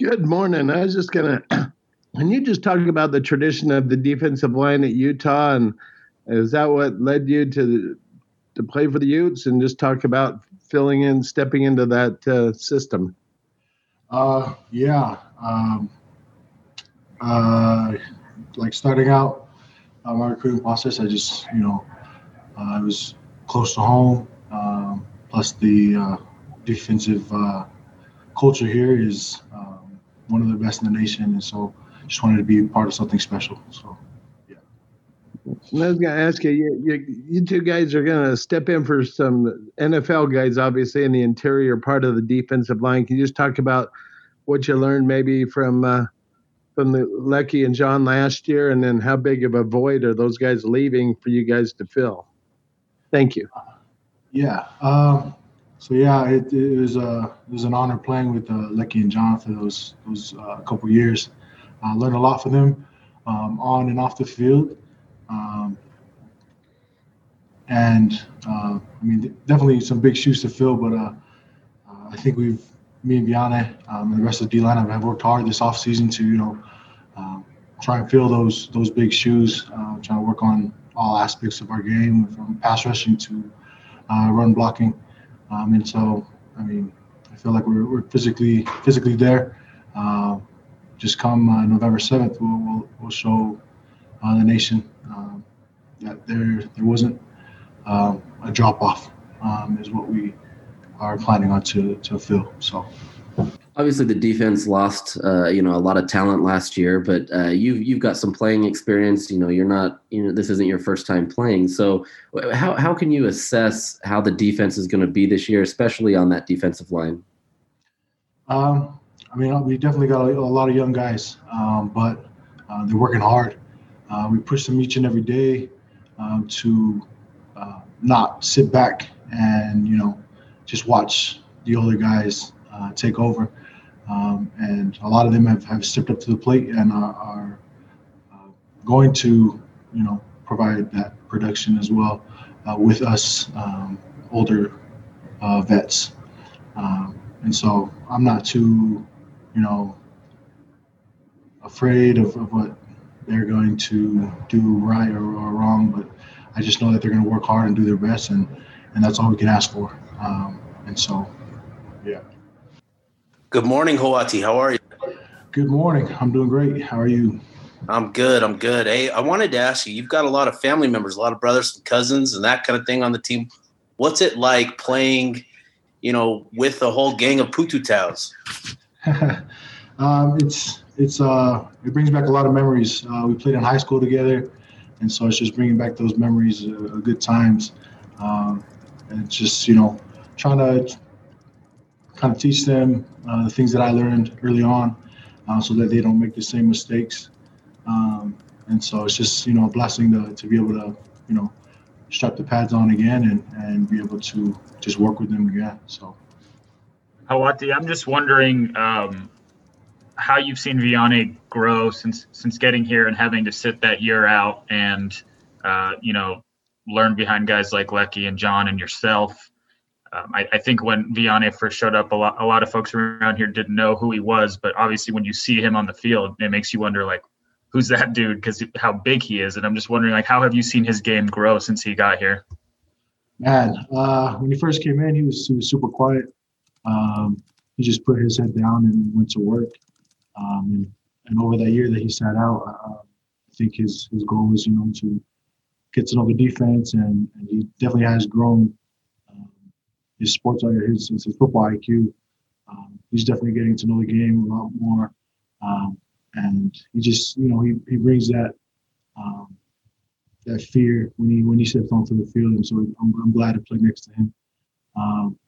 Good morning. I was just gonna. Can you just talk about the tradition of the defensive line at Utah, and is that what led you to to play for the Utes, and just talk about filling in, stepping into that uh, system? Uh, yeah. Um, uh, like starting out uh, my recruiting process, I just you know uh, I was close to home. Um, plus the uh, defensive uh, culture here is um, one of the best in the nation, and so just wanted to be part of something special. So. Yeah, I was going to ask you, you, you, you two guys are going to step in for some NFL guys, obviously, in the interior part of the defensive line. Can you just talk about what you learned maybe from uh, from the Leki and John last year, and then how big of a void are those guys leaving for you guys to fill? Thank you. Yeah. Um, so yeah, it, it was uh, it was an honor playing with uh, Leki and John for those those uh, couple years. I learned a lot from them um, on and off the field. Um, and uh, I mean, definitely some big shoes to fill, but uh, I think we've, me and Vianney um, and the rest of the D line have worked hard this off season to, you know, um, try and fill those those big shoes, uh, trying to work on all aspects of our game from pass rushing to uh, run blocking. Um, and so, I mean, I feel like we're, we're physically physically there. Uh, just come November 7th, we'll, we'll, we'll show the nation um, that there there wasn't um, a drop off um, is what we are planning on to to fill. So. Obviously, the defense lost, uh, you know, a lot of talent last year, but uh, you've you've got some playing experience. You know, you're not, you know, this isn't your first time playing. So, how how can you assess how the defense is going to be this year, especially on that defensive line? Um, I mean, we definitely got a, a lot of young guys, um, but uh, they're working hard. Uh, we push them each and every day um, to uh, not sit back and you know just watch the older guys uh, take over. Um, and a lot of them have, have stepped up to the plate and are, are uh, going to you know provide that production as well uh, with us um, older uh, vets. Um, and so I'm not too you know afraid of, of what they're going to do right or, or, wrong, but I just know that they're going to work hard and do their best, and and that's all we can ask for. Um, and so, yeah. Good morning, Hauati. How are you? Good morning. I'm doing great. How are you? I'm good. I'm good. Hey, I wanted to ask you. You've got a lot of family members, a lot of brothers and cousins, and that kind of thing on the team. What's it like playing, you know, with a whole gang of Pututaus? um, it's it's uh it brings back a lot of memories. Uh, we played in high school together, and so it's just bringing back those memories of, of good times. Um, and it's just you know trying to kind of teach them uh, the things that I learned early on, uh, so that they don't make the same mistakes. Um, and so it's just you know a blessing to, to be able to you know strap the pads on again and, and be able to just work with them again. So. Hauati, I'm just wondering, um, how you've seen Vianney grow since since getting here and having to sit that year out and uh, you know learn behind guys like Leki and John and yourself. Um, I, I, think when Vianney first showed up, a lot a lot of folks around here didn't know who he was, but obviously when you see him on the field, it makes you wonder like who's that dude because how big he is. And I'm just wondering like how have you seen his game grow since he got here? Man, uh, when he first came in, he was he was super quiet. Um, he just put his head down and went to work. Um, and, and over that year that he sat out, uh, I think his his goal was you know to get to know the defense, and, and he definitely has grown his sports his, his football IQ. Um, he's definitely getting to know the game a lot more, um, and he just you know he, he brings that um, that fear when he when he steps onto the field, and so I'm, I'm glad to play next to him, um,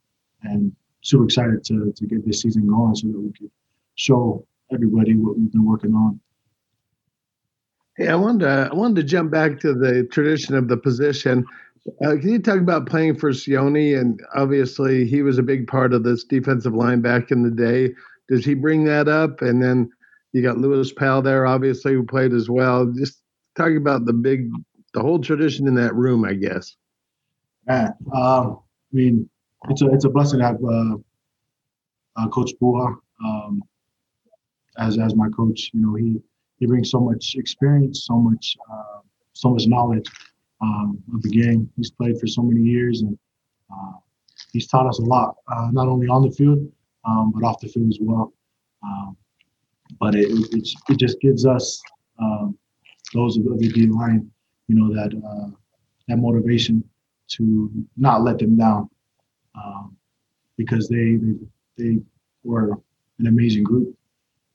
and super excited to to get this season going so that we could show everybody what we've been working on. Hey, I wanted to I wanted to jump back to the tradition of the position. Uh, can you talk about playing for Sione? And obviously, he was a big part of this defensive line back in the day. Does he bring that up? And then you got Lewis Powell there, obviously, who played as well. Just talk about the big, the whole tradition in that room, I guess. Man, um, I mean, it's a it's a blessing to have uh, uh, Coach Pouha. Um, as as my coach. You know, he he brings so much experience, so much uh, so much knowledge um, of the game. He's played for so many years, and uh, he's taught us a lot, uh, not only on the field um, but off the field as well. Um, but it, it, it just gives us um, those of the D line, you know, that uh, that motivation to not let them down um, because they, they they were an amazing group.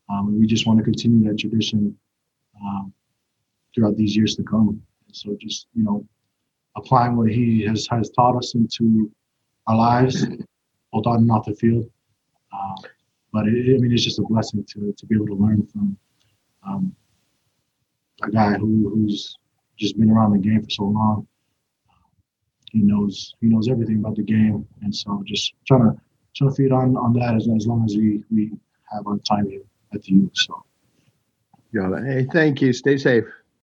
And we just want to continue that tradition throughout these years to come. So just you know, applying what he has has taught us into our lives, both on and off the field. Um, but it, I mean, it's just a blessing to to be able to learn from um, a guy who, who's just been around the game for so long. He knows he knows everything about the game, and so just trying to trying to feed on on that as, as long as we we have our time here at the U. So. It. Hey, thank you. Stay safe.